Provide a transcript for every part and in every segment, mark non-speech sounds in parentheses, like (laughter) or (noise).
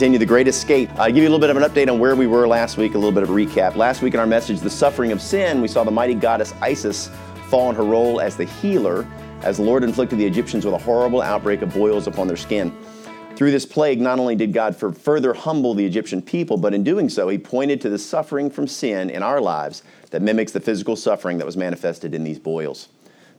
Continue the Great Escape. I uh, give you a little bit of an update on where we were last week, a little bit of a recap. Last week in our message, The Suffering of Sin, we saw the mighty goddess Isis fall in her role as the healer as the Lord inflicted the Egyptians with a horrible outbreak of boils upon their skin. Through this plague, not only did God further humble the Egyptian people, but in doing so, he pointed to the suffering from sin in our lives that mimics the physical suffering that was manifested in these boils.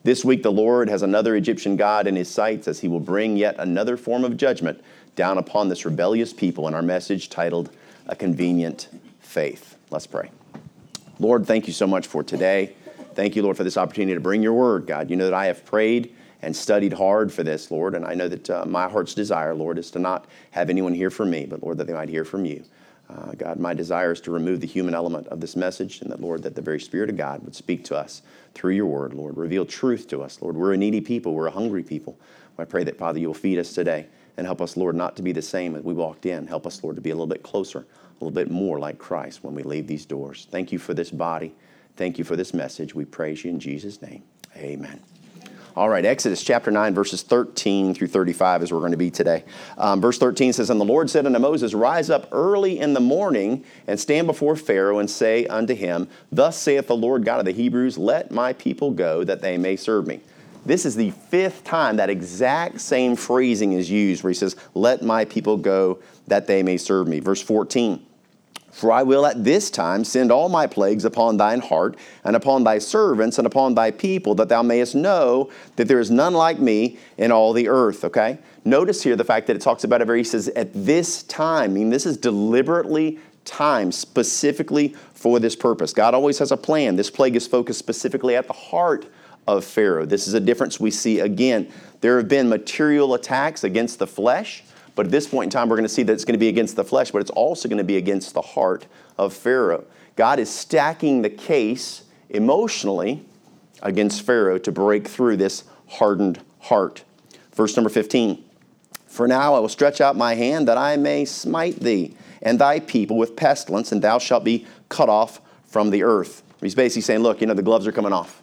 This week, the Lord has another Egyptian God in his sights as he will bring yet another form of judgment down upon this rebellious people in our message titled A Convenient Faith. Let's pray. Lord, thank you so much for today. Thank you, Lord, for this opportunity to bring your word, God. You know that I have prayed and studied hard for this, Lord, and I know that uh, my heart's desire, Lord, is to not have anyone hear from me, but Lord, that they might hear from you. Uh, God, my desire is to remove the human element of this message, and that, Lord, that the very Spirit of God would speak to us through your word, Lord. Reveal truth to us, Lord. We're a needy people, we're a hungry people. I pray that, Father, you will feed us today and help us, Lord, not to be the same as we walked in. Help us, Lord, to be a little bit closer, a little bit more like Christ when we leave these doors. Thank you for this body. Thank you for this message. We praise you in Jesus' name. Amen. All right, Exodus chapter 9, verses 13 through 35 is where we're going to be today. Um, verse 13 says, And the Lord said unto Moses, Rise up early in the morning and stand before Pharaoh and say unto him, Thus saith the Lord God of the Hebrews, Let my people go that they may serve me. This is the fifth time that exact same phrasing is used where he says, Let my people go that they may serve me. Verse 14. For I will at this time send all my plagues upon thine heart, and upon thy servants, and upon thy people, that thou mayest know that there is none like me in all the earth. Okay? Notice here the fact that it talks about it very, he says, at this time. I mean, this is deliberately timed specifically for this purpose. God always has a plan. This plague is focused specifically at the heart of Pharaoh. This is a difference we see again. There have been material attacks against the flesh but at this point in time, we're going to see that it's going to be against the flesh, but it's also going to be against the heart of Pharaoh. God is stacking the case emotionally against Pharaoh to break through this hardened heart. Verse number 15 For now I will stretch out my hand that I may smite thee and thy people with pestilence, and thou shalt be cut off from the earth. He's basically saying, Look, you know, the gloves are coming off.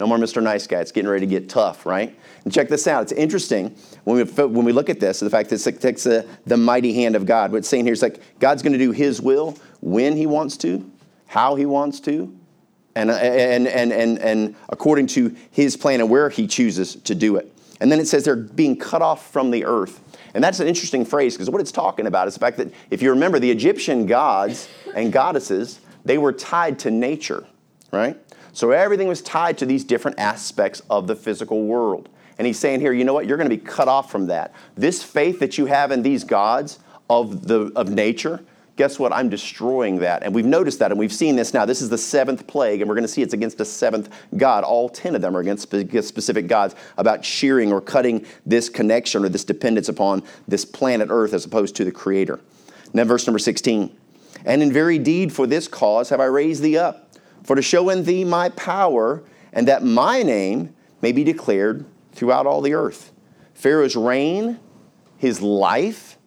No more Mr. Nice Guy. It's getting ready to get tough, right? And check this out. It's interesting when we, when we look at this, the fact that it takes the, the mighty hand of God. What's saying here is like God's going to do His will when He wants to, how He wants to, and, and, and, and, and according to His plan and where He chooses to do it. And then it says they're being cut off from the earth. And that's an interesting phrase because what it's talking about is the fact that if you remember the Egyptian gods and goddesses, they were tied to nature, right? So everything was tied to these different aspects of the physical world. And he's saying here, you know what? You're going to be cut off from that. This faith that you have in these gods of, the, of nature, guess what? I'm destroying that. And we've noticed that and we've seen this now. This is the seventh plague, and we're going to see it's against a seventh God. All 10 of them are against specific gods about shearing or cutting this connection or this dependence upon this planet Earth as opposed to the Creator. And then verse number 16. And in very deed for this cause have I raised thee up for to show in thee my power, and that my name may be declared throughout all the earth. Pharaoh's reign, his life,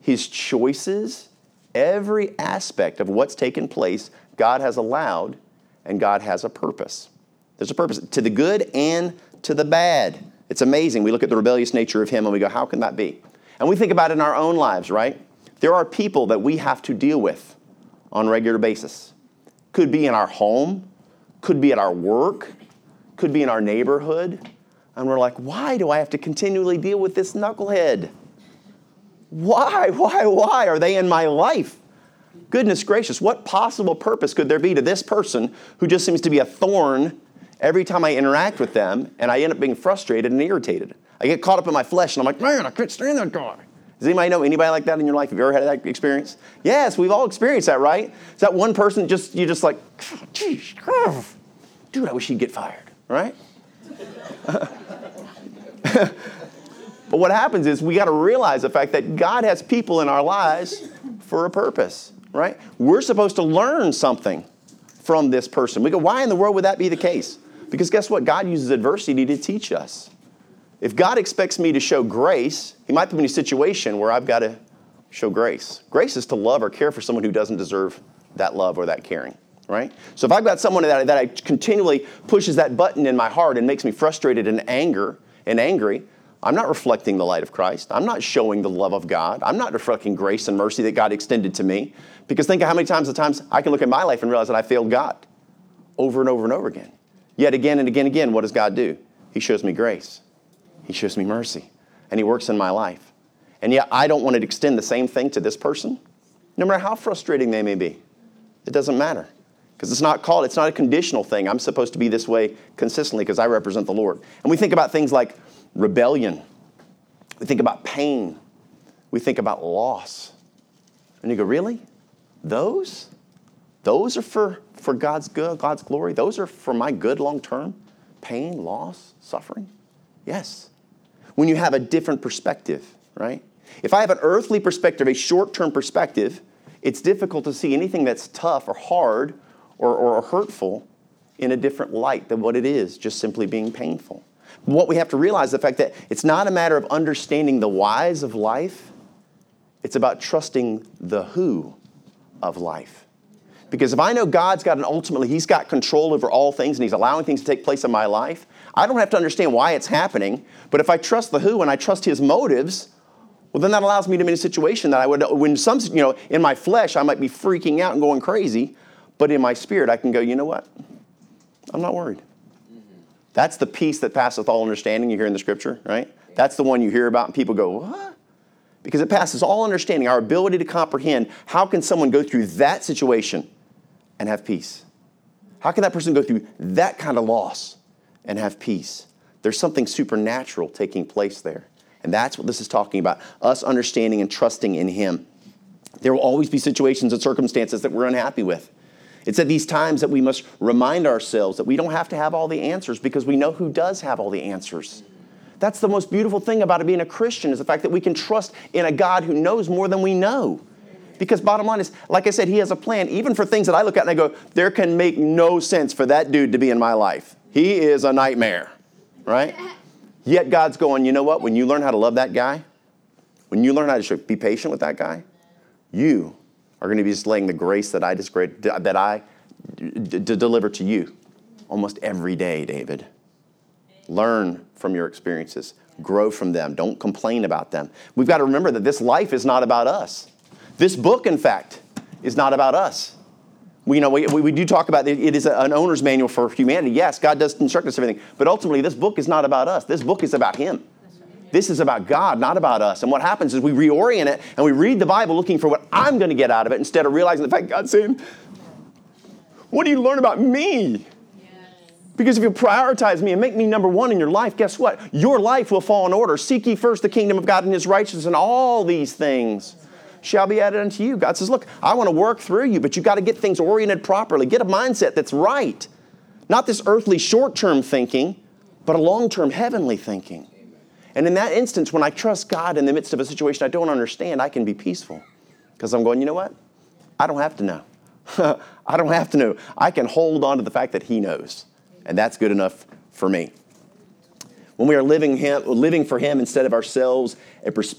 his choices, every aspect of what's taken place, God has allowed, and God has a purpose. There's a purpose to the good and to the bad. It's amazing. We look at the rebellious nature of him and we go, how can that be? And we think about it in our own lives, right? There are people that we have to deal with on a regular basis. Could be in our home, could be at our work, could be in our neighborhood. And we're like, why do I have to continually deal with this knucklehead? Why, why, why are they in my life? Goodness gracious, what possible purpose could there be to this person who just seems to be a thorn every time I interact with them and I end up being frustrated and irritated? I get caught up in my flesh and I'm like, man, I can't stand that guy. Does anybody know anybody like that in your life? Have you ever had that experience? Yes, we've all experienced that, right? Is that one person just you just like, geez, dude, I wish he'd get fired, right? (laughs) but what happens is we got to realize the fact that God has people in our lives for a purpose, right? We're supposed to learn something from this person. We go, why in the world would that be the case? Because guess what? God uses adversity to teach us. If God expects me to show grace, He might put me in a situation where I've got to show grace. Grace is to love or care for someone who doesn't deserve that love or that caring, right? So if I've got someone that, that continually pushes that button in my heart and makes me frustrated and anger and angry, I'm not reflecting the light of Christ. I'm not showing the love of God. I'm not reflecting grace and mercy that God extended to me. Because think of how many times the times I can look at my life and realize that I failed God over and over and over again. Yet again and again and again, what does God do? He shows me grace. He shows me mercy. And He works in my life. And yet I don't want to extend the same thing to this person, no matter how frustrating they may be. It doesn't matter. Because it's not called, it's not a conditional thing. I'm supposed to be this way consistently because I represent the Lord. And we think about things like rebellion, we think about pain, we think about loss. And you go, really? Those? Those are for, for God's good, God's glory? Those are for my good long term? Pain, loss, suffering? Yes. When you have a different perspective, right? If I have an earthly perspective, a short term perspective, it's difficult to see anything that's tough or hard or, or hurtful in a different light than what it is, just simply being painful. What we have to realize is the fact that it's not a matter of understanding the whys of life, it's about trusting the who of life. Because if I know God's got an ultimately, He's got control over all things and He's allowing things to take place in my life, I don't have to understand why it's happening. But if I trust the who and I trust His motives, well, then that allows me to be in a situation that I would, when some, you know, in my flesh, I might be freaking out and going crazy, but in my spirit, I can go, you know what? I'm not worried. Mm-hmm. That's the peace that passeth all understanding you hear in the scripture, right? That's the one you hear about and people go, what? Because it passes all understanding, our ability to comprehend how can someone go through that situation and have peace? How can that person go through that kind of loss and have peace? There's something supernatural taking place there. And that's what this is talking about us understanding and trusting in Him. There will always be situations and circumstances that we're unhappy with. It's at these times that we must remind ourselves that we don't have to have all the answers because we know who does have all the answers. That's the most beautiful thing about it being a Christian is the fact that we can trust in a God who knows more than we know. Because bottom line is, like I said, he has a plan, even for things that I look at and I go, there can make no sense for that dude to be in my life. He is a nightmare, right? Yet God's going, you know what? When you learn how to love that guy, when you learn how to be patient with that guy, you are going to be displaying the grace that I, that I d- d- deliver to you almost every day, David. Learn from your experiences, grow from them, don't complain about them. We've got to remember that this life is not about us. This book, in fact, is not about us. We, you know, we, we do talk about it, it is an owner's manual for humanity. Yes, God does instruct us everything, but ultimately, this book is not about us. This book is about Him. This is about God, not about us. And what happens is we reorient it and we read the Bible looking for what I'm going to get out of it instead of realizing the fact God's saying, What do you learn about me? Because if you prioritize me and make me number one in your life, guess what? Your life will fall in order. Seek ye first the kingdom of God and his righteousness, and all these things shall be added unto you. God says, Look, I want to work through you, but you've got to get things oriented properly. Get a mindset that's right. Not this earthly short term thinking, but a long term heavenly thinking. And in that instance, when I trust God in the midst of a situation I don't understand, I can be peaceful. Because I'm going, you know what? I don't have to know. (laughs) I don't have to know. I can hold on to the fact that He knows. And that's good enough for me. When we are living, him, living for Him instead of ourselves,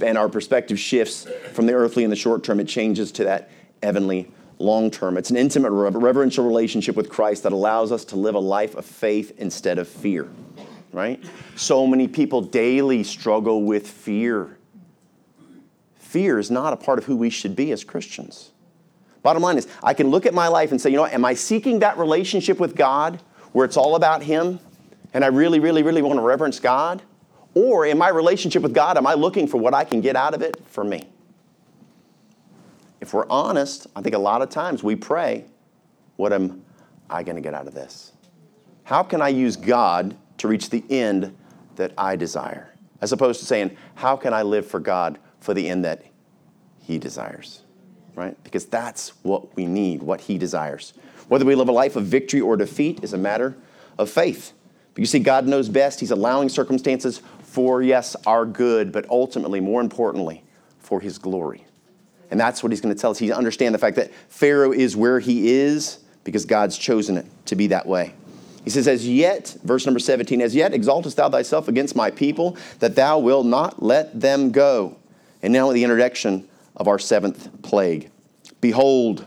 and our perspective shifts from the earthly in the short term, it changes to that heavenly long term. It's an intimate, reverential relationship with Christ that allows us to live a life of faith instead of fear right? So many people daily struggle with fear. Fear is not a part of who we should be as Christians. Bottom line is, I can look at my life and say, you know what, am I seeking that relationship with God where it's all about Him and I really, really, really want to reverence God? Or in my relationship with God, am I looking for what I can get out of it for me? If we're honest, I think a lot of times we pray, what am I going to get out of this? How can I use God to reach the end that I desire, as opposed to saying, How can I live for God for the end that He desires? Right? Because that's what we need, what He desires. Whether we live a life of victory or defeat is a matter of faith. But you see, God knows best. He's allowing circumstances for, yes, our good, but ultimately, more importantly, for His glory. And that's what He's going to tell us. He understand the fact that Pharaoh is where he is because God's chosen it to be that way. He says, As yet, verse number 17, as yet exaltest thou thyself against my people, that thou wilt not let them go. And now the introduction of our seventh plague. Behold,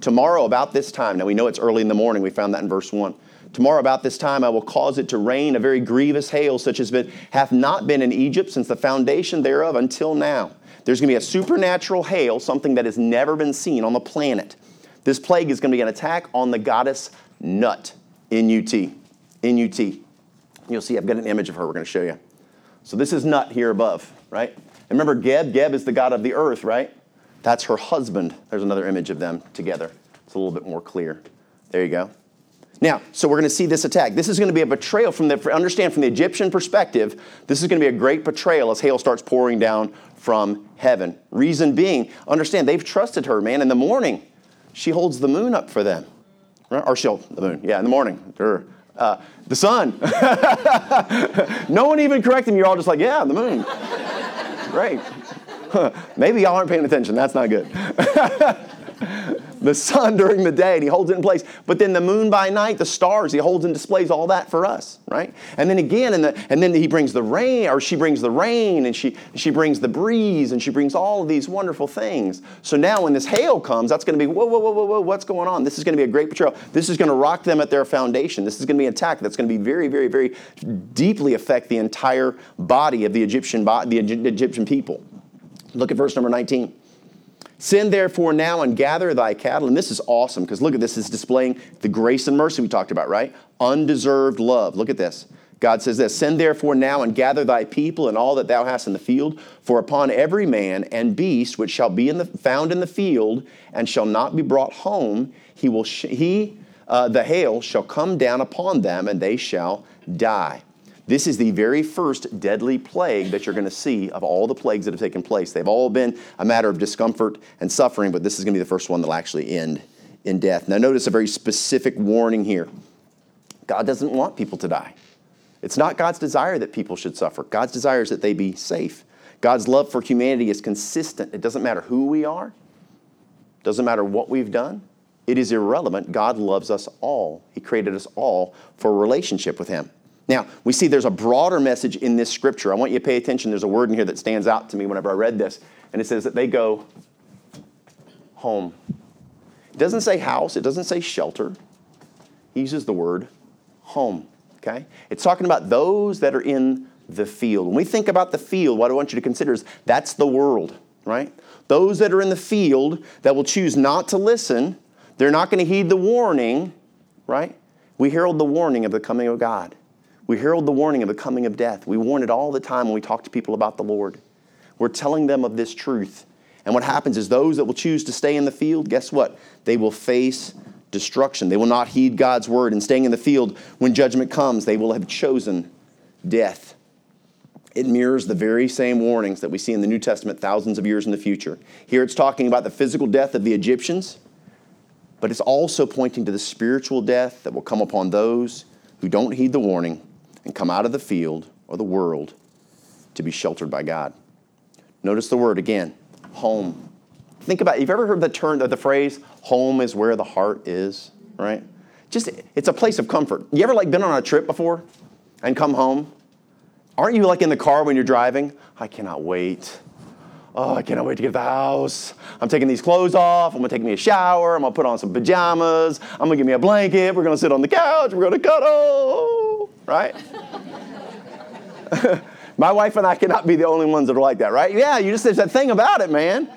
tomorrow about this time, now we know it's early in the morning, we found that in verse 1. Tomorrow, about this time, I will cause it to rain a very grievous hail, such as been, hath not been in Egypt since the foundation thereof until now. There's going to be a supernatural hail, something that has never been seen on the planet. This plague is going to be an attack on the goddess Nut, N U T. N U T. You'll see, I've got an image of her we're going to show you. So this is Nut here above, right? And remember, Geb, Geb is the god of the earth, right? That's her husband. There's another image of them together. It's a little bit more clear. There you go. Now, so we're going to see this attack. This is going to be a betrayal from the, understand from the Egyptian perspective, this is going to be a great betrayal as hail starts pouring down from heaven. Reason being, understand, they've trusted her, man. In the morning, she holds the moon up for them. Right? Or she'll, the moon, yeah, in the morning. Uh, the sun. (laughs) no one even corrected me. You're all just like, yeah, the moon. Great. (laughs) Maybe y'all aren't paying attention. That's not good. (laughs) (laughs) the sun during the day and he holds it in place. But then the moon by night, the stars, he holds and displays all that for us, right? And then again, and, the, and then he brings the rain, or she brings the rain, and she, she brings the breeze, and she brings all of these wonderful things. So now when this hail comes, that's going to be, whoa, whoa, whoa, whoa, whoa, what's going on? This is going to be a great betrayal This is going to rock them at their foundation. This is going to be an attack that's going to be very, very, very deeply affect the entire body of the Egyptian, the Egyptian people. Look at verse number 19. Send therefore now and gather thy cattle. And this is awesome because look at this, is displaying the grace and mercy we talked about, right? Undeserved love. Look at this. God says this Send therefore now and gather thy people and all that thou hast in the field, for upon every man and beast which shall be in the, found in the field and shall not be brought home, he will sh- he uh, the hail shall come down upon them and they shall die. This is the very first deadly plague that you're going to see of all the plagues that have taken place. They've all been a matter of discomfort and suffering, but this is going to be the first one that'll actually end in death. Now, notice a very specific warning here God doesn't want people to die. It's not God's desire that people should suffer, God's desire is that they be safe. God's love for humanity is consistent. It doesn't matter who we are, doesn't matter what we've done. It is irrelevant. God loves us all. He created us all for a relationship with Him. Now, we see there's a broader message in this scripture. I want you to pay attention. There's a word in here that stands out to me whenever I read this, and it says that they go home. It doesn't say house, it doesn't say shelter. He uses the word home, okay? It's talking about those that are in the field. When we think about the field, what I want you to consider is that's the world, right? Those that are in the field that will choose not to listen, they're not going to heed the warning, right? We herald the warning of the coming of God. We herald the warning of the coming of death. We warn it all the time when we talk to people about the Lord. We're telling them of this truth. And what happens is those that will choose to stay in the field, guess what? They will face destruction. They will not heed God's word. And staying in the field, when judgment comes, they will have chosen death. It mirrors the very same warnings that we see in the New Testament thousands of years in the future. Here it's talking about the physical death of the Egyptians, but it's also pointing to the spiritual death that will come upon those who don't heed the warning and come out of the field or the world to be sheltered by God. Notice the word again home. Think about you've ever heard the term the phrase home is where the heart is, right? Just it's a place of comfort. You ever like been on a trip before and come home? Aren't you like in the car when you're driving? I cannot wait. Oh, I cannot wait to get to the house. I'm taking these clothes off. I'm gonna take me a shower. I'm gonna put on some pajamas. I'm gonna give me a blanket. We're gonna sit on the couch. We're gonna cuddle, right? (laughs) my wife and I cannot be the only ones that are like that, right? Yeah, you just, there's that thing about it, man.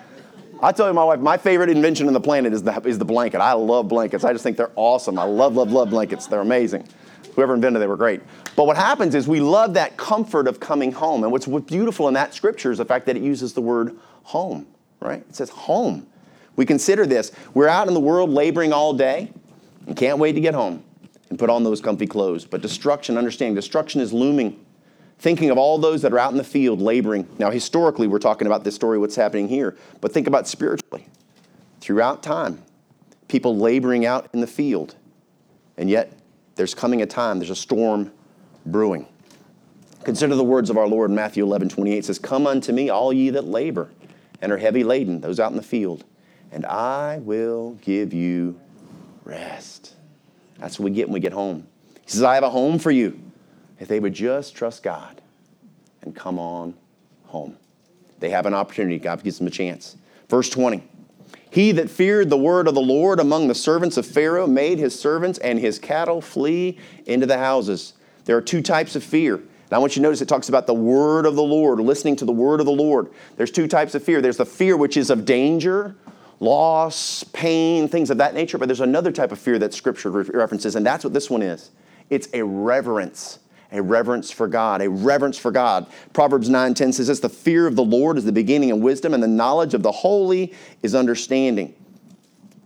I tell you, my wife, my favorite invention on the planet is the, is the blanket. I love blankets. I just think they're awesome. I love, love, love blankets. They're amazing. Whoever invented they were great. But what happens is we love that comfort of coming home. And what's beautiful in that scripture is the fact that it uses the word home, right? It says home. We consider this. We're out in the world laboring all day and can't wait to get home and put on those comfy clothes. But destruction, understanding destruction is looming thinking of all those that are out in the field laboring. Now, historically, we're talking about this story, what's happening here, but think about spiritually. Throughout time, people laboring out in the field, and yet there's coming a time, there's a storm brewing. Consider the words of our Lord in Matthew 11 28 says, Come unto me, all ye that labor and are heavy laden, those out in the field, and I will give you rest. That's what we get when we get home. He says, I have a home for you if they would just trust God and come on home. They have an opportunity. God gives them a chance. Verse 20. He that feared the word of the Lord among the servants of Pharaoh made his servants and his cattle flee into the houses. There are two types of fear. And I want you to notice it talks about the word of the Lord, listening to the word of the Lord. There's two types of fear. There's the fear which is of danger, loss, pain, things of that nature, but there's another type of fear that scripture references, and that's what this one is. It's a reverence a reverence for God, a reverence for God. Proverbs 9:10 says this, the fear of the Lord is the beginning of wisdom and the knowledge of the holy is understanding.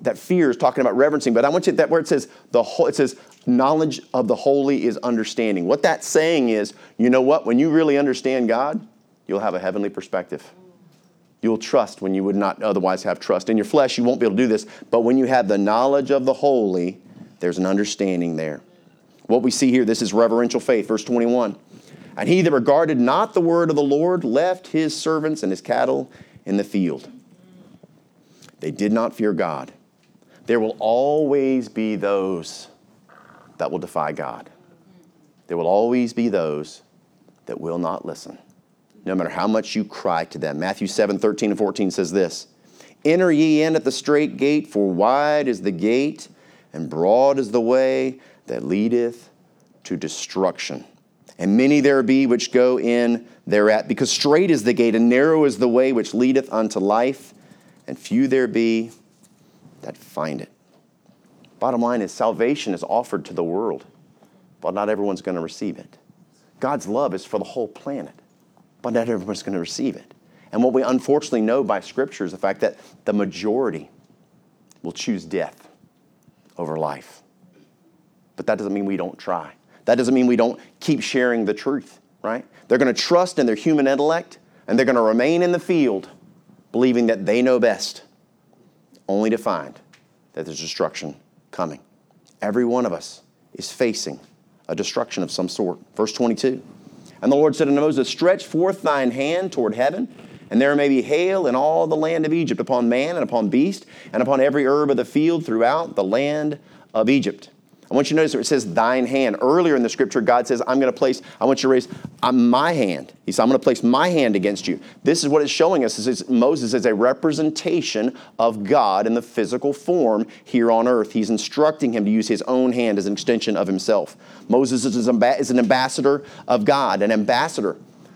That fear is talking about reverencing, but I want you that where it says the whole it says knowledge of the holy is understanding. What that's saying is, you know what? When you really understand God, you'll have a heavenly perspective. You'll trust when you would not otherwise have trust. In your flesh, you won't be able to do this, but when you have the knowledge of the holy, there's an understanding there. What we see here, this is reverential faith. Verse 21. And he that regarded not the word of the Lord left his servants and his cattle in the field. They did not fear God. There will always be those that will defy God. There will always be those that will not listen, no matter how much you cry to them. Matthew 7 13 and 14 says this Enter ye in at the strait gate, for wide is the gate, and broad is the way that leadeth to destruction. And many there be which go in thereat, because strait is the gate, and narrow is the way which leadeth unto life, and few there be that find it. Bottom line is salvation is offered to the world, but not everyone's going to receive it. God's love is for the whole planet, but not everyone's going to receive it. And what we unfortunately know by Scripture is the fact that the majority will choose death over life. But that doesn't mean we don't try. That doesn't mean we don't keep sharing the truth, right? They're going to trust in their human intellect and they're going to remain in the field believing that they know best, only to find that there's destruction coming. Every one of us is facing a destruction of some sort. Verse 22 And the Lord said unto Moses, Stretch forth thine hand toward heaven, and there may be hail in all the land of Egypt upon man and upon beast, and upon every herb of the field throughout the land of Egypt. I want you to notice it says thine hand. Earlier in the scripture, God says, I'm going to place, I want you to raise uh, my hand. He said, I'm going to place my hand against you. This is what it's showing us. Is Moses is a representation of God in the physical form here on earth. He's instructing him to use his own hand as an extension of himself. Moses is an ambassador of God, an ambassador.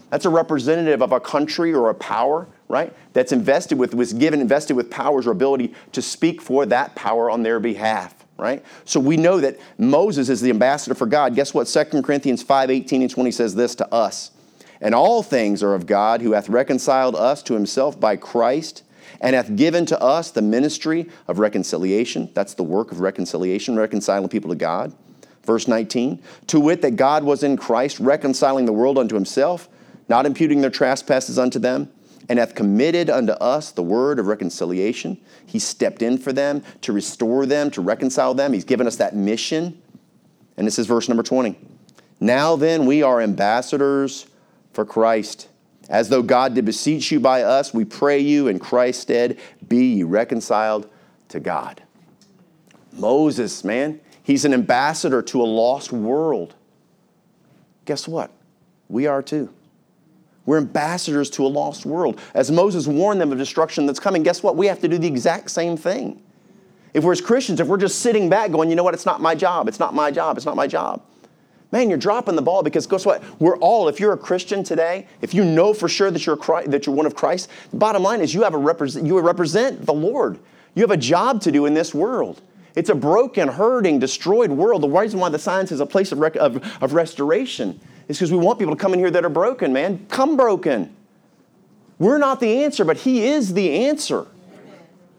That's a representative of a country or a power, right? That's invested with, was given, invested with powers or ability to speak for that power on their behalf right? So we know that Moses is the ambassador for God. Guess what? 2 Corinthians 5 18 and 20 says this to us. And all things are of God, who hath reconciled us to himself by Christ, and hath given to us the ministry of reconciliation. That's the work of reconciliation, reconciling people to God. Verse 19, to wit, that God was in Christ, reconciling the world unto himself, not imputing their trespasses unto them and hath committed unto us the word of reconciliation. He stepped in for them to restore them, to reconcile them. He's given us that mission. And this is verse number 20. Now then, we are ambassadors for Christ. As though God did beseech you by us, we pray you in Christ's stead, be ye reconciled to God. Moses, man, he's an ambassador to a lost world. Guess what? We are too. We're ambassadors to a lost world. As Moses warned them of destruction that's coming, guess what? We have to do the exact same thing. If we're as Christians, if we're just sitting back going, you know what, it's not my job, it's not my job, it's not my job. Man, you're dropping the ball because guess what? We're all, if you're a Christian today, if you know for sure that you're, Christ, that you're one of Christ, the bottom line is you, have a represent, you represent the Lord. You have a job to do in this world. It's a broken, hurting, destroyed world. The reason why the science is a place of, rec- of, of restoration is because we want people to come in here that are broken, man. Come broken. We're not the answer, but He is the answer.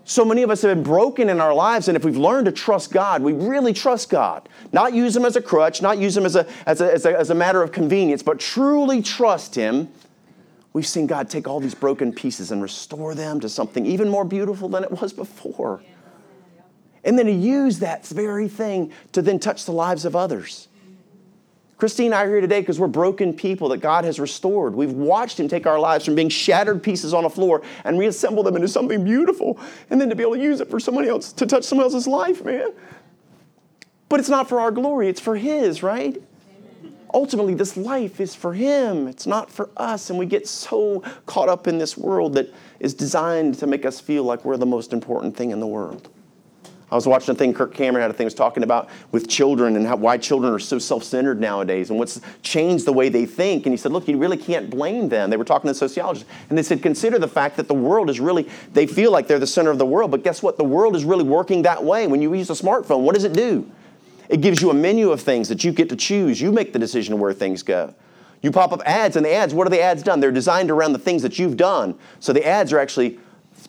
So many of us have been broken in our lives, and if we've learned to trust God, we really trust God. Not use Him as a crutch, not use Him as a, as a, as a, as a matter of convenience, but truly trust Him. We've seen God take all these broken pieces and restore them to something even more beautiful than it was before. And then to use that very thing to then touch the lives of others. Christine and I are here today because we're broken people that God has restored. We've watched Him take our lives from being shattered pieces on a floor and reassemble them into something beautiful, and then to be able to use it for somebody else, to touch someone else's life, man. But it's not for our glory, it's for His, right? Ultimately, this life is for Him, it's not for us. And we get so caught up in this world that is designed to make us feel like we're the most important thing in the world. I was watching a thing, Kirk Cameron had a thing, was talking about with children and how, why children are so self centered nowadays and what's changed the way they think. And he said, Look, you really can't blame them. They were talking to sociologists. And they said, Consider the fact that the world is really, they feel like they're the center of the world. But guess what? The world is really working that way. When you use a smartphone, what does it do? It gives you a menu of things that you get to choose. You make the decision where things go. You pop up ads, and the ads, what are the ads done? They're designed around the things that you've done. So the ads are actually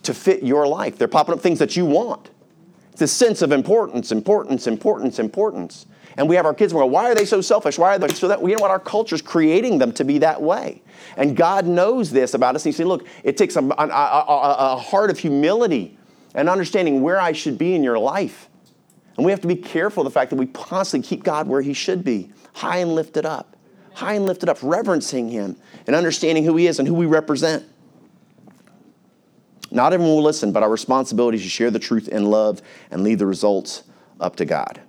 to fit your life. They're popping up things that you want. A sense of importance, importance, importance, importance. And we have our kids, and we go, why are they so selfish? Why are they so that? We you know what? Our culture's creating them to be that way. And God knows this about us. He said, look, it takes a, a, a, a heart of humility and understanding where I should be in your life. And we have to be careful of the fact that we constantly keep God where He should be, high and lifted up, high and lifted up, reverencing Him and understanding who He is and who we represent. Not everyone will listen, but our responsibility is to share the truth in love and leave the results up to God.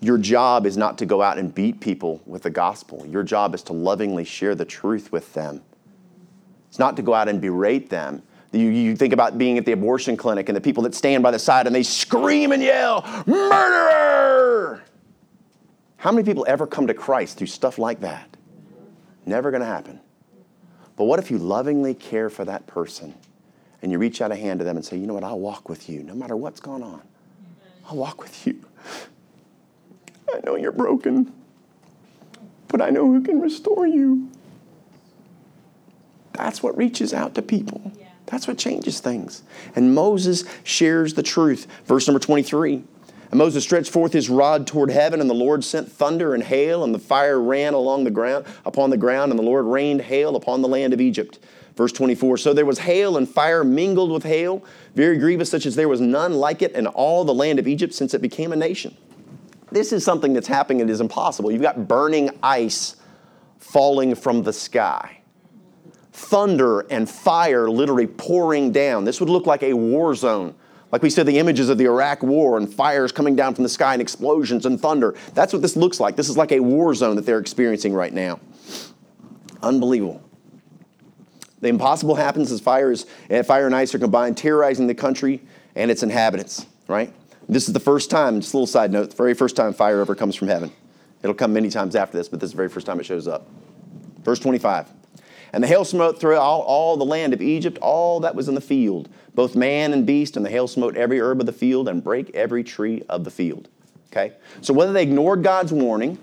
Your job is not to go out and beat people with the gospel. Your job is to lovingly share the truth with them. It's not to go out and berate them. You, you think about being at the abortion clinic and the people that stand by the side and they scream and yell, murderer! How many people ever come to Christ through stuff like that? Never to happen. But what if you lovingly care for that person? And you reach out a hand to them and say, you know what, I'll walk with you no matter what's going on. I'll walk with you. I know you're broken, but I know who can restore you. That's what reaches out to people. That's what changes things. And Moses shares the truth. Verse number 23. And Moses stretched forth his rod toward heaven, and the Lord sent thunder and hail, and the fire ran along the ground upon the ground, and the Lord rained hail upon the land of Egypt. Verse 24 So there was hail and fire mingled with hail, very grievous, such as there was none like it in all the land of Egypt since it became a nation. This is something that's happening It is impossible. You've got burning ice falling from the sky, thunder and fire literally pouring down. This would look like a war zone. Like we said, the images of the Iraq war and fires coming down from the sky and explosions and thunder. That's what this looks like. This is like a war zone that they're experiencing right now. Unbelievable. The impossible happens as fire, is, eh, fire and ice are combined, terrorizing the country and its inhabitants, right? This is the first time, just a little side note, the very first time fire ever comes from heaven. It'll come many times after this, but this is the very first time it shows up. Verse 25. And the hail smote through all, all, the land of Egypt, all that was in the field, both man and beast, and the hail smote every herb of the field and brake every tree of the field. Okay? So whether they ignored God's warning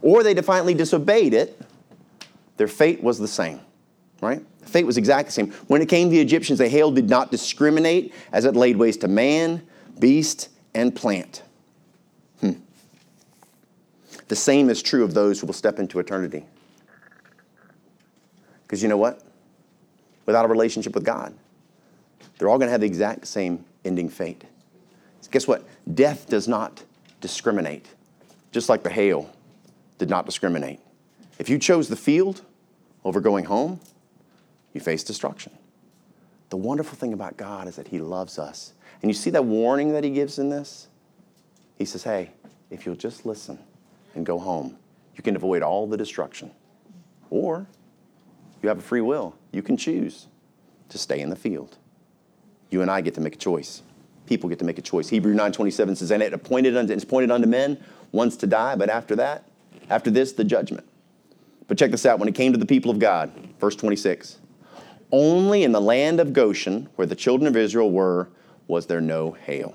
or they defiantly disobeyed it, their fate was the same, right? Fate was exactly the same. When it came to the Egyptians, the hail did not discriminate as it laid waste to man, beast, and plant. Hmm. The same is true of those who will step into eternity. Because you know what? Without a relationship with God, they're all going to have the exact same ending fate. Guess what? Death does not discriminate, just like the hail did not discriminate. If you chose the field over going home, you face destruction. The wonderful thing about God is that He loves us. And you see that warning that He gives in this? He says, hey, if you'll just listen and go home, you can avoid all the destruction. Or you have a free will. You can choose to stay in the field. You and I get to make a choice. People get to make a choice. Hebrew 9:27 says, "And it appointed unto, it's appointed unto men once to die, but after that, after this, the judgment." But check this out: when it came to the people of God, verse 26, only in the land of Goshen, where the children of Israel were, was there no hail.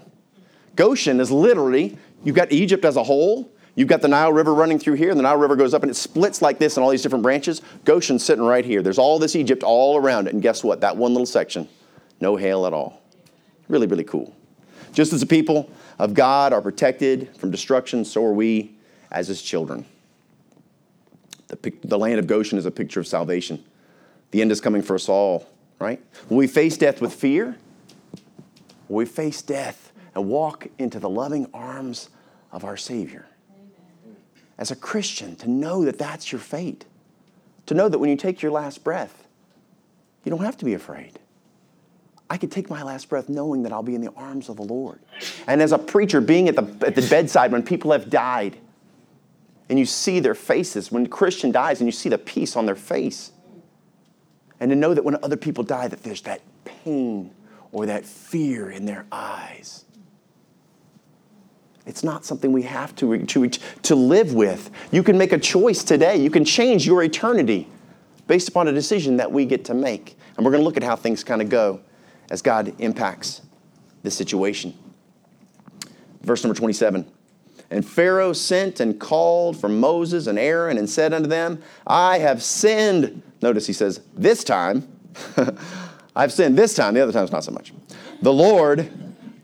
Goshen is literally, you've got Egypt as a whole, you've got the Nile River running through here, and the Nile River goes up and it splits like this in all these different branches. Goshen's sitting right here. There's all this Egypt all around it, and guess what? That one little section, no hail at all. Really, really cool. Just as the people of God are protected from destruction, so are we as his children. The, the land of Goshen is a picture of salvation. The end is coming for us all, right? Will we face death with fear? Will we face death and walk into the loving arms of our Savior? As a Christian, to know that that's your fate, to know that when you take your last breath, you don't have to be afraid. I could take my last breath knowing that I'll be in the arms of the Lord. And as a preacher, being at the, at the bedside when people have died, and you see their faces when a Christian dies and you see the peace on their face. And to know that when other people die, that there's that pain or that fear in their eyes. It's not something we have to, to, to live with. You can make a choice today. You can change your eternity based upon a decision that we get to make. And we're going to look at how things kind of go as God impacts the situation. Verse number 27. And Pharaoh sent and called for Moses and Aaron and said unto them, I have sinned. Notice he says, This time, (laughs) I've sinned this time. The other time's not so much. The Lord,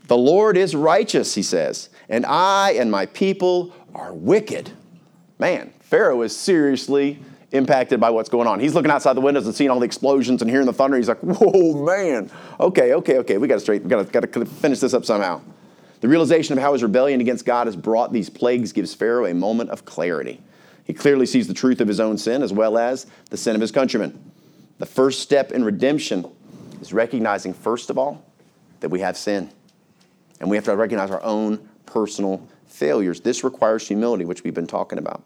the Lord is righteous, he says, and I and my people are wicked. Man, Pharaoh is seriously impacted by what's going on. He's looking outside the windows and seeing all the explosions and hearing the thunder. He's like, "Whoa, man! Okay, okay, okay. We got to straight. We got to finish this up somehow." The realization of how his rebellion against God has brought these plagues gives Pharaoh a moment of clarity. He clearly sees the truth of his own sin as well as the sin of his countrymen. The first step in redemption is recognizing, first of all, that we have sin. And we have to recognize our own personal failures. This requires humility, which we've been talking about.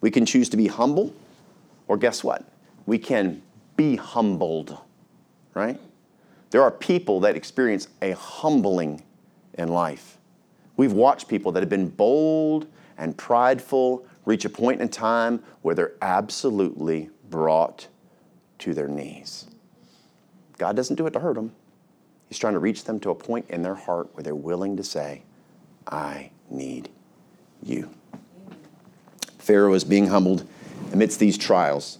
We can choose to be humble, or guess what? We can be humbled, right? There are people that experience a humbling in life. We've watched people that have been bold and prideful reach a point in time where they're absolutely brought to their knees. God doesn't do it to hurt them. He's trying to reach them to a point in their heart where they're willing to say, I need you. Pharaoh is being humbled amidst these trials.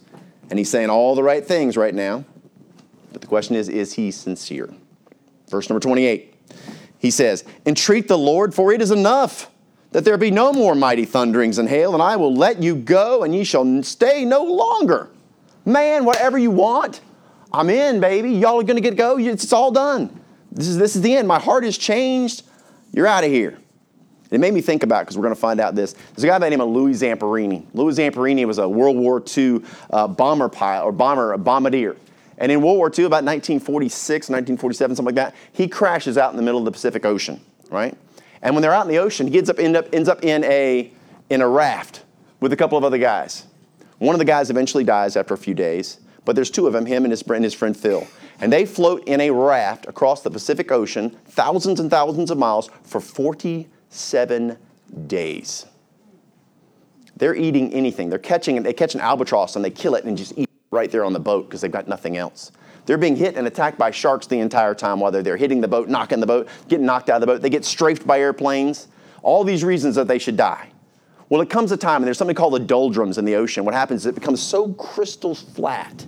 And he's saying all the right things right now. But the question is, is he sincere? Verse number 28. He says, Entreat the Lord, for it is enough that there be no more mighty thunderings and hail, and I will let you go, and ye shall stay no longer. Man, whatever you want, I'm in, baby. Y'all are going to get go. It's all done. This is, this is the end. My heart is changed. You're out of here. It made me think about because we're going to find out this. There's a guy by the name of Louis Zamperini. Louis Zamperini was a World War II uh, bomber pilot or bomber a bombardier. And in World War II, about 1946, 1947, something like that, he crashes out in the middle of the Pacific Ocean, right? And when they're out in the ocean, he ends up, end up, ends up in, a, in a raft with a couple of other guys. One of the guys eventually dies after a few days, but there's two of them, him and his, and his friend Phil. And they float in a raft across the Pacific Ocean, thousands and thousands of miles, for 47 days. They're eating anything. They're catching, they catch an albatross and they kill it and just eat right there on the boat because they've got nothing else. They're being hit and attacked by sharks the entire time while they're hitting the boat, knocking the boat, getting knocked out of the boat. They get strafed by airplanes. All these reasons that they should die. Well, it comes a time, and there's something called the doldrums in the ocean. What happens is it becomes so crystal flat.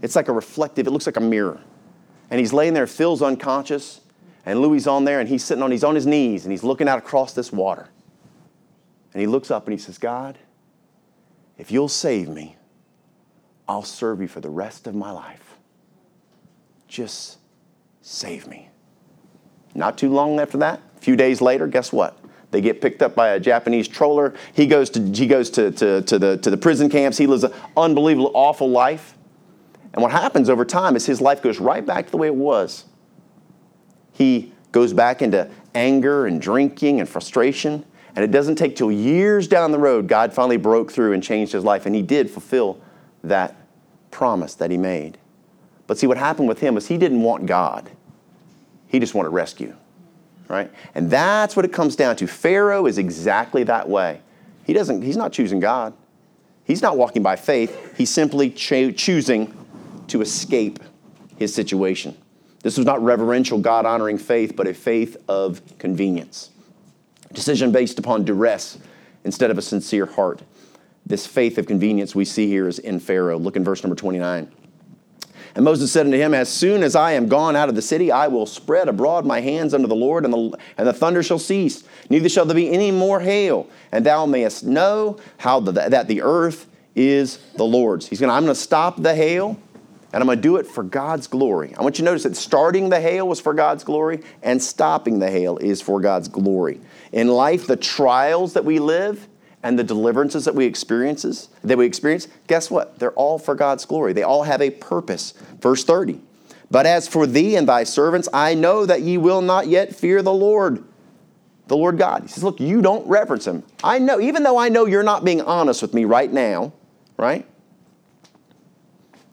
It's like a reflective, it looks like a mirror. And he's laying there, Phil's unconscious, and Louis on there, and he's sitting on, he's on his knees, and he's looking out across this water. And he looks up and he says, God, if you'll save me, I'll serve you for the rest of my life. Just save me. Not too long after that, a few days later, guess what? They get picked up by a Japanese trawler. He goes to, he goes to, to, to, the, to the prison camps. He lives an unbelievable, awful life. And what happens over time is his life goes right back to the way it was. He goes back into anger and drinking and frustration. And it doesn't take till years down the road, God finally broke through and changed his life. And he did fulfill that promise that he made. But see, what happened with him was he didn't want God, he just wanted rescue. Right? And that's what it comes down to. Pharaoh is exactly that way. He doesn't, he's not choosing God. He's not walking by faith. He's simply cho- choosing to escape his situation. This was not reverential, God honoring faith, but a faith of convenience. Decision based upon duress instead of a sincere heart. This faith of convenience we see here is in Pharaoh. Look in verse number 29. And Moses said unto him, As soon as I am gone out of the city, I will spread abroad my hands unto the Lord, and the, and the thunder shall cease, neither shall there be any more hail, and thou mayest know how the, that the earth is the Lord's. He's gonna, I'm going to stop the hail, and I'm going to do it for God's glory. I want you to notice that starting the hail was for God's glory, and stopping the hail is for God's glory. In life, the trials that we live, and the deliverances that we experiences that we experience, guess what? They're all for God's glory. They all have a purpose. Verse 30. But as for thee and thy servants, I know that ye will not yet fear the Lord. the Lord God. He says, Look, you don't reverence him. I know, even though I know you're not being honest with me right now, right?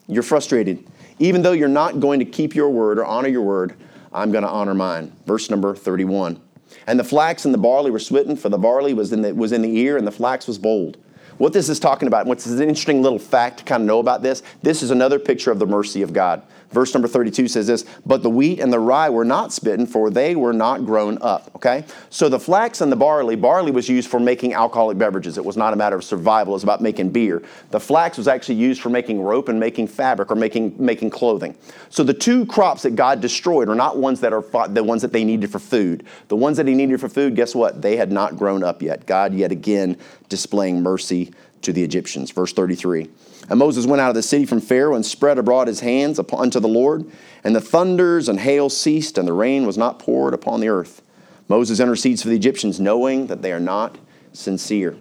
You're frustrated. Even though you're not going to keep your word or honor your word, I'm going to honor mine. Verse number 31. And the flax and the barley were smitten, for the barley was in the, was in the ear, and the flax was bold. What this is talking about, what's an interesting little fact to kind of know about this, this is another picture of the mercy of God. Verse number 32 says this, but the wheat and the rye were not spitten, for they were not grown up. Okay? So the flax and the barley, barley was used for making alcoholic beverages. It was not a matter of survival, it was about making beer. The flax was actually used for making rope and making fabric or making, making clothing. So the two crops that God destroyed are not ones that are the ones that they needed for food. The ones that he needed for food, guess what? They had not grown up yet. God yet again displaying mercy to the Egyptians. Verse 33. And Moses went out of the city from Pharaoh and spread abroad his hands unto the Lord, and the thunders and hail ceased, and the rain was not poured upon the earth. Moses intercedes for the Egyptians, knowing that they are not sincere.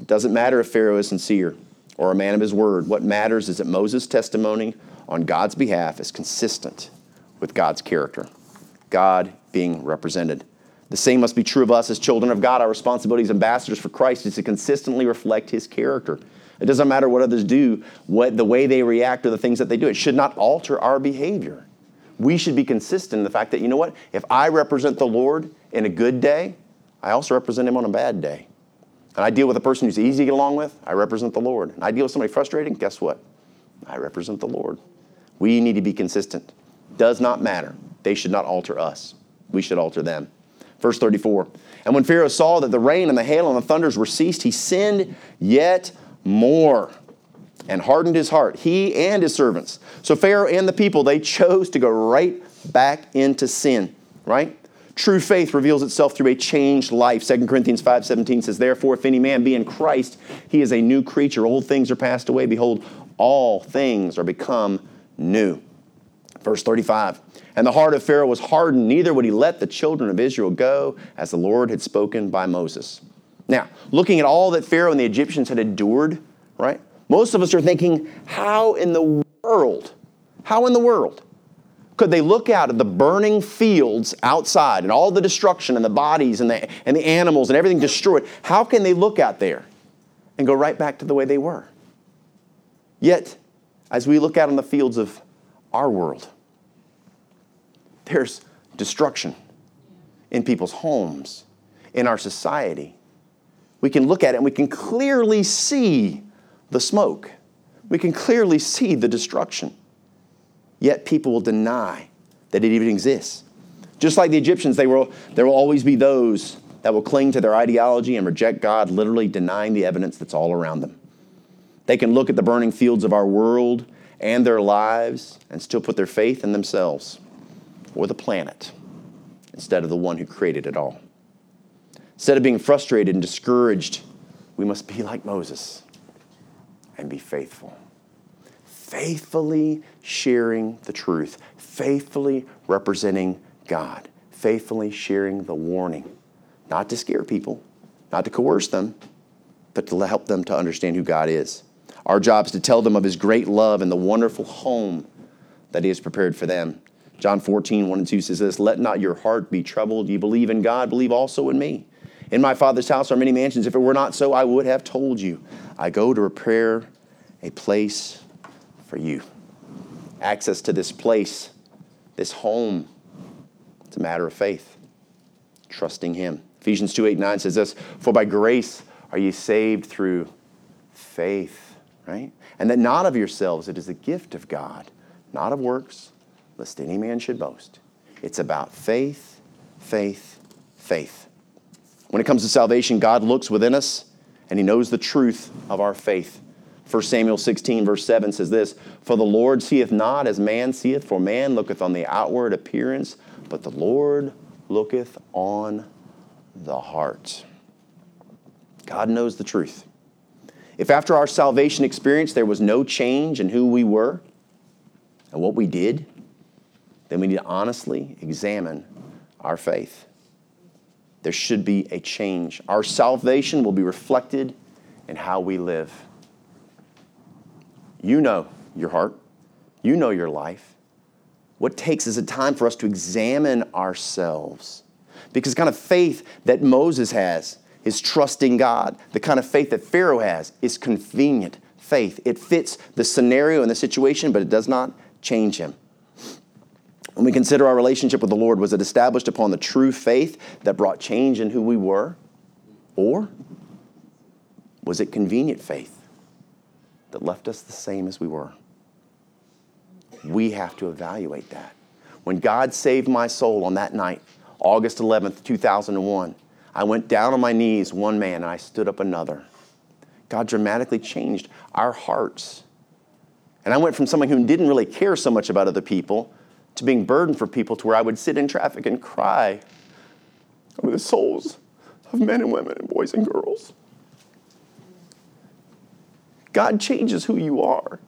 It doesn't matter if Pharaoh is sincere or a man of his word. What matters is that Moses' testimony on God's behalf is consistent with God's character, God being represented. The same must be true of us as children of God. Our responsibility as ambassadors for Christ is to consistently reflect his character. It doesn't matter what others do, what the way they react or the things that they do. It should not alter our behavior. We should be consistent in the fact that, you know what? If I represent the Lord in a good day, I also represent him on a bad day. And I deal with a person who's easy to get along with, I represent the Lord. And I deal with somebody frustrating, guess what? I represent the Lord. We need to be consistent. Does not matter. They should not alter us. We should alter them. Verse 34. And when Pharaoh saw that the rain and the hail and the thunders were ceased, he sinned yet more and hardened his heart, he and his servants. So Pharaoh and the people, they chose to go right back into sin, right? True faith reveals itself through a changed life. 2 Corinthians 5:17 says, "Therefore if any man be in Christ, he is a new creature. Old things are passed away; behold, all things are become new." Verse 35. And the heart of Pharaoh was hardened, neither would he let the children of Israel go, as the Lord had spoken by Moses. Now, looking at all that Pharaoh and the Egyptians had endured, right? Most of us are thinking, how in the world, how in the world could they look out at the burning fields outside and all the destruction and the bodies and the, and the animals and everything destroyed? How can they look out there and go right back to the way they were? Yet, as we look out on the fields of our world, there's destruction in people's homes, in our society, we can look at it and we can clearly see the smoke. We can clearly see the destruction. Yet people will deny that it even exists. Just like the Egyptians, they will, there will always be those that will cling to their ideology and reject God, literally denying the evidence that's all around them. They can look at the burning fields of our world and their lives and still put their faith in themselves or the planet instead of the one who created it all. Instead of being frustrated and discouraged, we must be like Moses and be faithful. Faithfully sharing the truth, faithfully representing God, faithfully sharing the warning, not to scare people, not to coerce them, but to help them to understand who God is. Our job is to tell them of His great love and the wonderful home that He has prepared for them. John 14, 1 and 2 says this Let not your heart be troubled. You believe in God, believe also in me. In my Father's house are many mansions. If it were not so, I would have told you. I go to prepare a place for you. Access to this place, this home, it's a matter of faith, trusting Him. Ephesians 2 8 9 says this For by grace are ye saved through faith, right? And that not of yourselves, it is a gift of God, not of works, lest any man should boast. It's about faith, faith, faith. When it comes to salvation, God looks within us and he knows the truth of our faith. 1 Samuel 16, verse 7 says this For the Lord seeth not as man seeth, for man looketh on the outward appearance, but the Lord looketh on the heart. God knows the truth. If after our salvation experience there was no change in who we were and what we did, then we need to honestly examine our faith there should be a change. Our salvation will be reflected in how we live. You know your heart, you know your life. What takes is a time for us to examine ourselves, Because kind of faith that Moses has is trusting God. The kind of faith that Pharaoh has is convenient faith. It fits the scenario and the situation, but it does not change him. When we consider our relationship with the Lord, was it established upon the true faith that brought change in who we were? Or was it convenient faith that left us the same as we were? We have to evaluate that. When God saved my soul on that night, August 11th, 2001, I went down on my knees, one man, and I stood up another. God dramatically changed our hearts. And I went from someone who didn't really care so much about other people to being burdened for people to where I would sit in traffic and cry over the souls of men and women and boys and girls. God changes who you are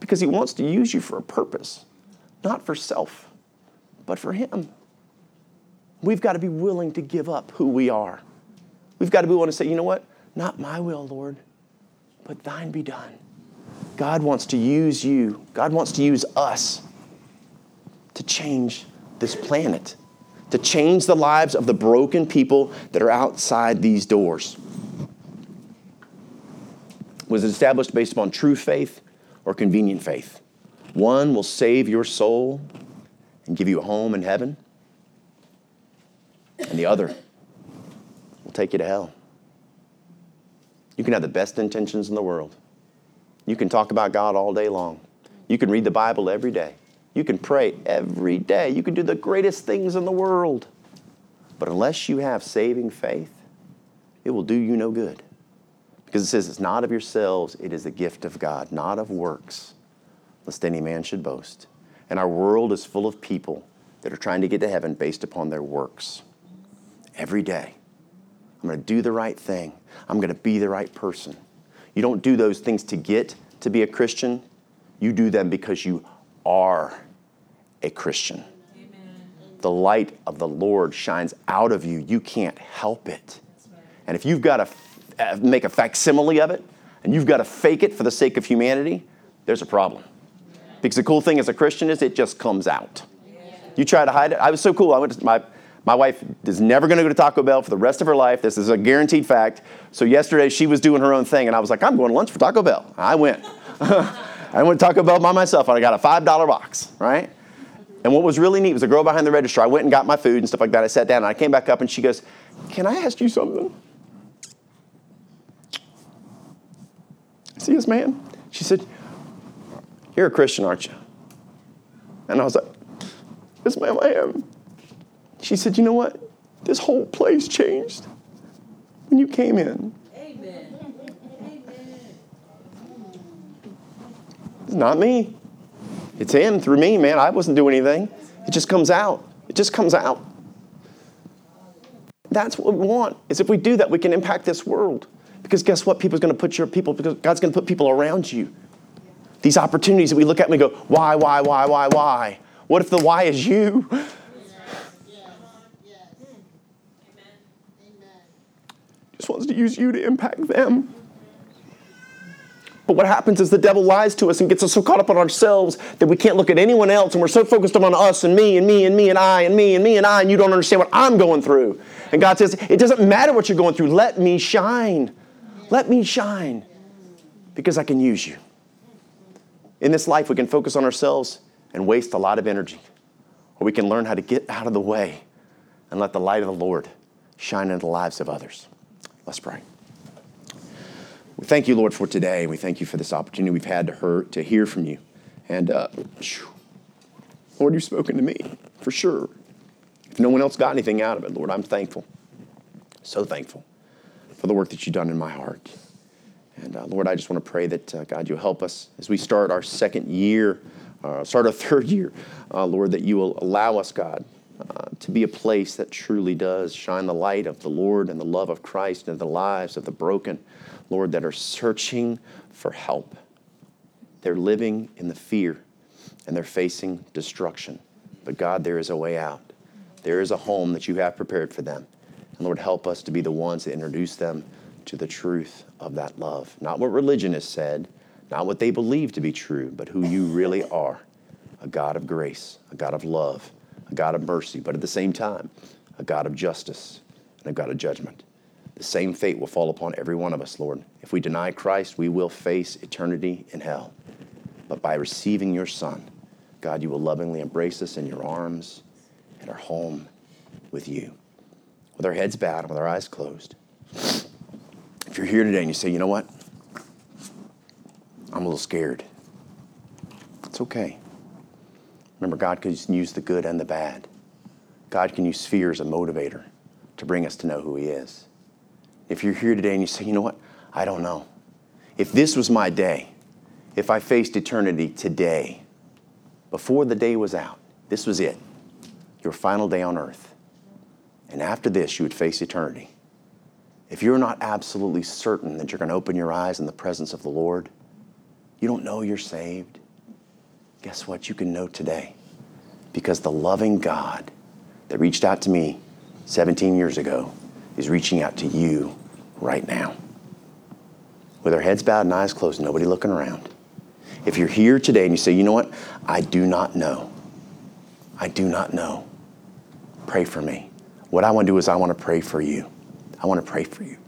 because He wants to use you for a purpose, not for self, but for Him. We've got to be willing to give up who we are. We've got to be willing to say, you know what? Not my will, Lord, but thine be done. God wants to use you, God wants to use us to change this planet, to change the lives of the broken people that are outside these doors. Was it established based upon true faith or convenient faith? One will save your soul and give you a home in heaven, and the other will take you to hell. You can have the best intentions in the world. You can talk about God all day long. You can read the Bible every day. You can pray every day. You can do the greatest things in the world. But unless you have saving faith, it will do you no good. Because it says it's not of yourselves, it is the gift of God, not of works, lest any man should boast. And our world is full of people that are trying to get to heaven based upon their works. Every day, I'm going to do the right thing. I'm going to be the right person. You don't do those things to get to be a Christian. You do them because you are a Christian. Amen. The light of the Lord shines out of you. You can't help it. And if you've got to f- uh, make a facsimile of it and you've got to fake it for the sake of humanity, there's a problem. Because the cool thing as a Christian is it just comes out. You try to hide it. I was so cool. I went to my my wife is never going to go to Taco Bell for the rest of her life. This is a guaranteed fact. So yesterday she was doing her own thing, and I was like, I'm going to lunch for Taco Bell. I went. (laughs) I went to Taco Bell by myself, and I got a $5 box, right? And what was really neat was the girl behind the register. I went and got my food and stuff like that. I sat down, and I came back up, and she goes, Can I ask you something? See yes, ma'am. She said, You're a Christian, aren't you? And I was like, Yes, ma'am, I am. She said, You know what? This whole place changed when you came in. It's not me. It's him through me, man. I wasn't doing anything. It just comes out. It just comes out. That's what we want. Is if we do that, we can impact this world. Because guess what? People's going to put your people. Because God's going to put people around you. These opportunities that we look at and we go, why, why, why, why, why? What if the why is you? (laughs) Hmm. just wants to use you to impact them. But what happens is the devil lies to us and gets us so caught up on ourselves that we can't look at anyone else and we're so focused on us and me and me and me and I and me and me and I and you don't understand what I'm going through. And God says, it doesn't matter what you're going through. Let me shine. Let me shine because I can use you. In this life, we can focus on ourselves and waste a lot of energy. Or we can learn how to get out of the way and let the light of the Lord shine in the lives of others. Let's pray. We thank you, Lord, for today. We thank you for this opportunity we've had to, hear, to hear from you. And uh, Lord, you've spoken to me for sure. If no one else got anything out of it, Lord, I'm thankful. So thankful for the work that you've done in my heart. And uh, Lord, I just want to pray that, uh, God, you'll help us as we start our second year, uh, start our (laughs) third year, uh, Lord, that you will allow us, God, uh, to be a place that truly does shine the light of the Lord and the love of Christ into the lives of the broken, Lord, that are searching for help. They're living in the fear and they're facing destruction. But God, there is a way out. There is a home that you have prepared for them. And Lord, help us to be the ones that introduce them to the truth of that love. Not what religion has said, not what they believe to be true, but who you really are a God of grace, a God of love, a God of mercy, but at the same time, a God of justice, and a God of judgment. The same fate will fall upon every one of us, Lord. If we deny Christ, we will face eternity in hell. But by receiving your Son, God, you will lovingly embrace us in your arms and our home with you. With our heads bowed and with our eyes closed. If you're here today and you say, you know what? I'm a little scared. It's okay. Remember, God can use the good and the bad. God can use fear as a motivator to bring us to know who He is. If you're here today and you say, you know what? I don't know. If this was my day, if I faced eternity today, before the day was out, this was it, your final day on earth. And after this, you would face eternity. If you're not absolutely certain that you're going to open your eyes in the presence of the Lord, you don't know you're saved, guess what? You can know today. Because the loving God that reached out to me 17 years ago is reaching out to you right now. With our heads bowed and eyes closed, nobody looking around. If you're here today and you say, you know what? I do not know. I do not know. Pray for me. What I want to do is I want to pray for you. I want to pray for you.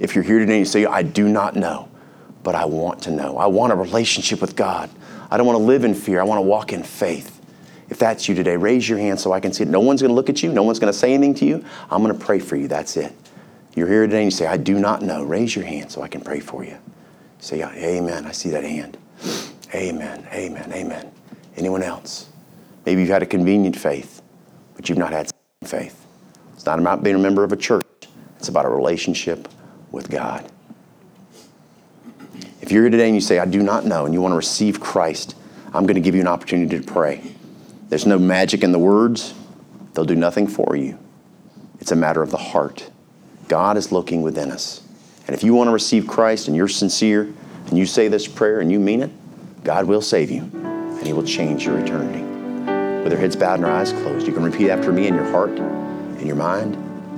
If you're here today and you say, I do not know, but I want to know. I want a relationship with God. I don't want to live in fear. I want to walk in faith. If that's you today, raise your hand so I can see it. No one's going to look at you. No one's going to say anything to you. I'm going to pray for you. That's it. You're here today and you say, I do not know. Raise your hand so I can pray for you. Say, Amen. I see that hand. Amen. Amen. Amen. Anyone else? Maybe you've had a convenient faith, but you've not had faith. It's not about being a member of a church, it's about a relationship with God. If you're here today and you say, I do not know, and you want to receive Christ, I'm going to give you an opportunity to pray. There's no magic in the words, they'll do nothing for you. It's a matter of the heart. God is looking within us. And if you want to receive Christ and you're sincere and you say this prayer and you mean it, God will save you and He will change your eternity. With your heads bowed and your eyes closed, you can repeat after me in your heart, in your mind,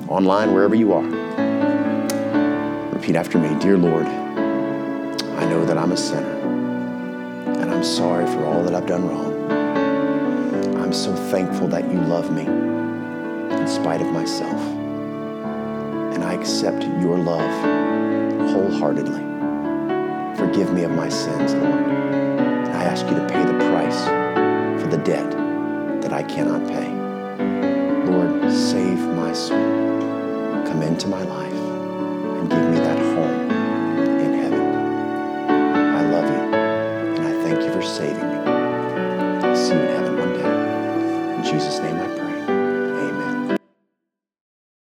online, wherever you are. Repeat after me Dear Lord, I know that I'm a sinner and I'm sorry for all that I've done wrong. I'm so thankful that you love me in spite of myself and I accept your love wholeheartedly. Forgive me of my sins, Lord. I ask you to pay the price for the debt that I cannot pay. Lord, save my soul. Come into my life and give me that home in heaven. I love you and I thank you for saving me. I'll see you in heaven one day. In Jesus' name I pray.